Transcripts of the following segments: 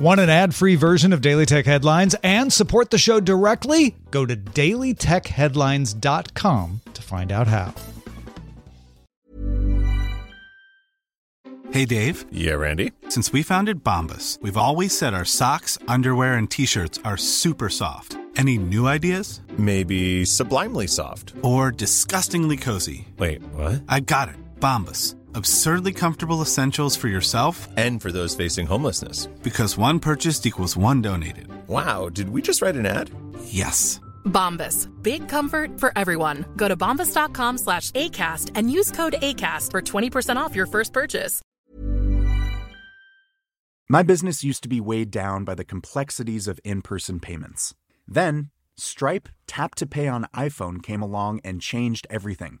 Want an ad free version of Daily Tech Headlines and support the show directly? Go to dailytechheadlines.com to find out how. Hey, Dave. Yeah, Randy. Since we founded Bombas, we've always said our socks, underwear, and t shirts are super soft. Any new ideas? Maybe sublimely soft. Or disgustingly cozy. Wait, what? I got it. Bombas. Absurdly comfortable essentials for yourself And for those facing homelessness. because one purchased equals one donated. Wow, did we just write an ad? Yes. Bombas. Big comfort for everyone. Go to bombas.com slash ACAST and use code ACAST for 20% off your first purchase. My business used to be weighed down by the complexities of in person payments. Then, Stripe Tap to Pay on iPhone came along and changed everything.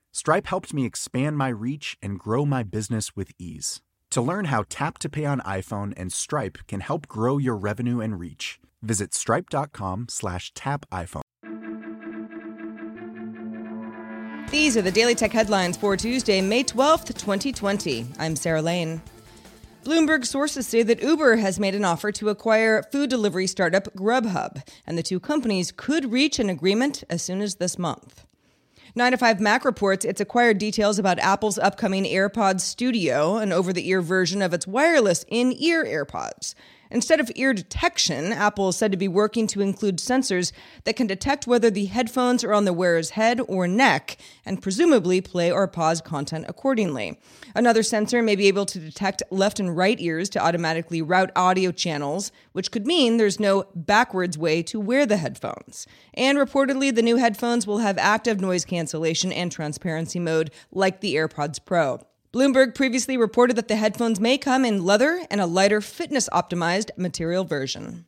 Stripe helped me expand my reach and grow my business with ease. To learn how Tap to Pay on iPhone and Stripe can help grow your revenue and reach, visit stripe.com slash tap iPhone. These are the Daily Tech headlines for Tuesday, May 12th, 2020. I'm Sarah Lane. Bloomberg sources say that Uber has made an offer to acquire food delivery startup Grubhub, and the two companies could reach an agreement as soon as this month. 9 to 5 Mac reports it's acquired details about Apple's upcoming AirPods Studio, an over the ear version of its wireless in ear AirPods. Instead of ear detection, Apple is said to be working to include sensors that can detect whether the headphones are on the wearer's head or neck and presumably play or pause content accordingly. Another sensor may be able to detect left and right ears to automatically route audio channels, which could mean there's no backwards way to wear the headphones. And reportedly, the new headphones will have active noise cancellation and transparency mode like the AirPods Pro. Bloomberg previously reported that the headphones may come in leather and a lighter fitness optimized material version.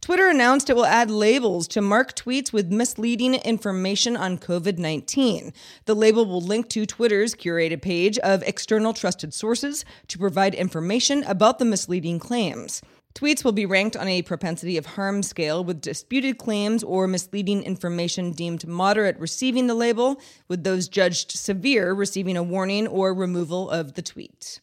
Twitter announced it will add labels to mark tweets with misleading information on COVID 19. The label will link to Twitter's curated page of external trusted sources to provide information about the misleading claims. Tweets will be ranked on a propensity of harm scale, with disputed claims or misleading information deemed moderate receiving the label, with those judged severe receiving a warning or removal of the tweet.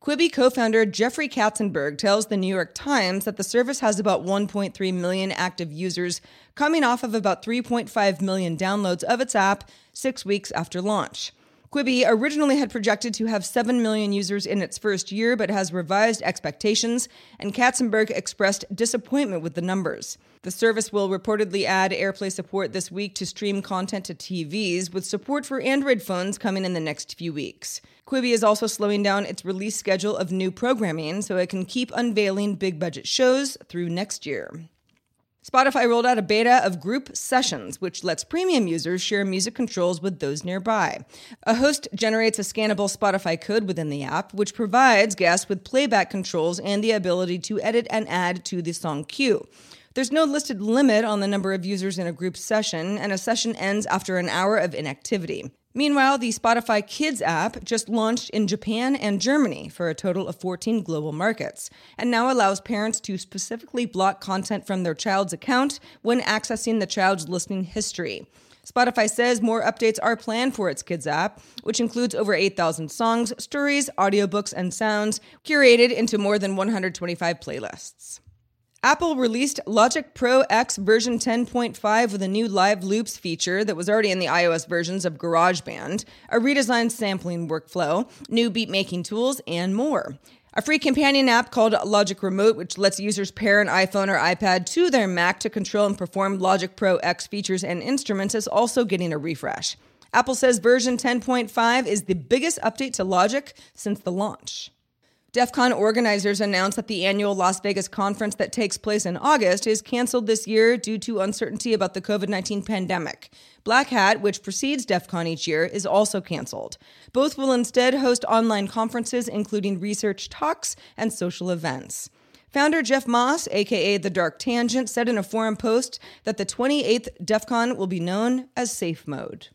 Quibi co founder Jeffrey Katzenberg tells the New York Times that the service has about 1.3 million active users, coming off of about 3.5 million downloads of its app six weeks after launch. Quibi originally had projected to have 7 million users in its first year, but has revised expectations, and Katzenberg expressed disappointment with the numbers. The service will reportedly add AirPlay support this week to stream content to TVs, with support for Android phones coming in the next few weeks. Quibi is also slowing down its release schedule of new programming so it can keep unveiling big budget shows through next year. Spotify rolled out a beta of Group Sessions, which lets premium users share music controls with those nearby. A host generates a scannable Spotify code within the app, which provides guests with playback controls and the ability to edit and add to the song queue. There's no listed limit on the number of users in a group session, and a session ends after an hour of inactivity. Meanwhile, the Spotify Kids app just launched in Japan and Germany for a total of 14 global markets, and now allows parents to specifically block content from their child's account when accessing the child's listening history. Spotify says more updates are planned for its kids app, which includes over 8,000 songs, stories, audiobooks, and sounds curated into more than 125 playlists. Apple released Logic Pro X version 10.5 with a new live loops feature that was already in the iOS versions of GarageBand, a redesigned sampling workflow, new beat making tools, and more. A free companion app called Logic Remote, which lets users pair an iPhone or iPad to their Mac to control and perform Logic Pro X features and instruments, is also getting a refresh. Apple says version 10.5 is the biggest update to Logic since the launch. DEF CON organizers announced that the annual Las Vegas conference that takes place in August is canceled this year due to uncertainty about the COVID 19 pandemic. Black Hat, which precedes DEF CON each year, is also canceled. Both will instead host online conferences, including research talks and social events. Founder Jeff Moss, aka The Dark Tangent, said in a forum post that the 28th DEF CON will be known as Safe Mode.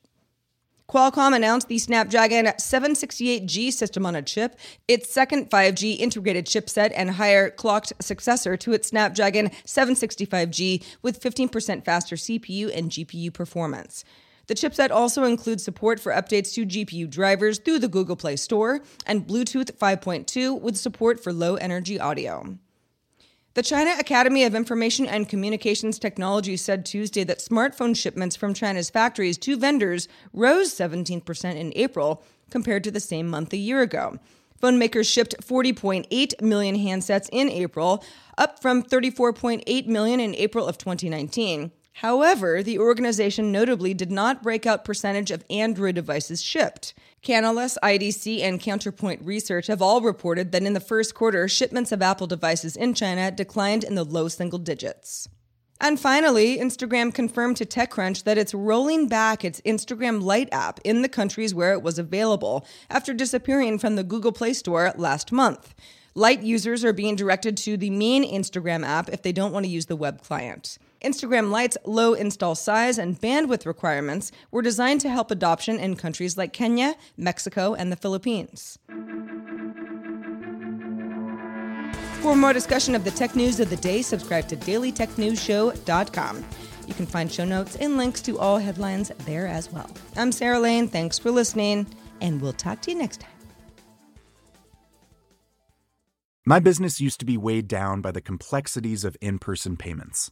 Qualcomm announced the Snapdragon 768G system on a chip, its second 5G integrated chipset and higher clocked successor to its Snapdragon 765G with 15% faster CPU and GPU performance. The chipset also includes support for updates to GPU drivers through the Google Play Store and Bluetooth 5.2 with support for low energy audio. The China Academy of Information and Communications Technology said Tuesday that smartphone shipments from China's factories to vendors rose 17% in April compared to the same month a year ago. Phone makers shipped 40.8 million handsets in April, up from 34.8 million in April of 2019. However, the organization notably did not break out percentage of Android devices shipped. Canalys, IDC, and Counterpoint Research have all reported that in the first quarter, shipments of Apple devices in China declined in the low single digits. And finally, Instagram confirmed to TechCrunch that it's rolling back its Instagram Lite app in the countries where it was available after disappearing from the Google Play Store last month. Lite users are being directed to the main Instagram app if they don't want to use the web client. Instagram Lite's low install size and bandwidth requirements were designed to help adoption in countries like Kenya, Mexico, and the Philippines. For more discussion of the tech news of the day, subscribe to dailytechnewsshow.com. You can find show notes and links to all headlines there as well. I'm Sarah Lane. Thanks for listening, and we'll talk to you next time. My business used to be weighed down by the complexities of in person payments.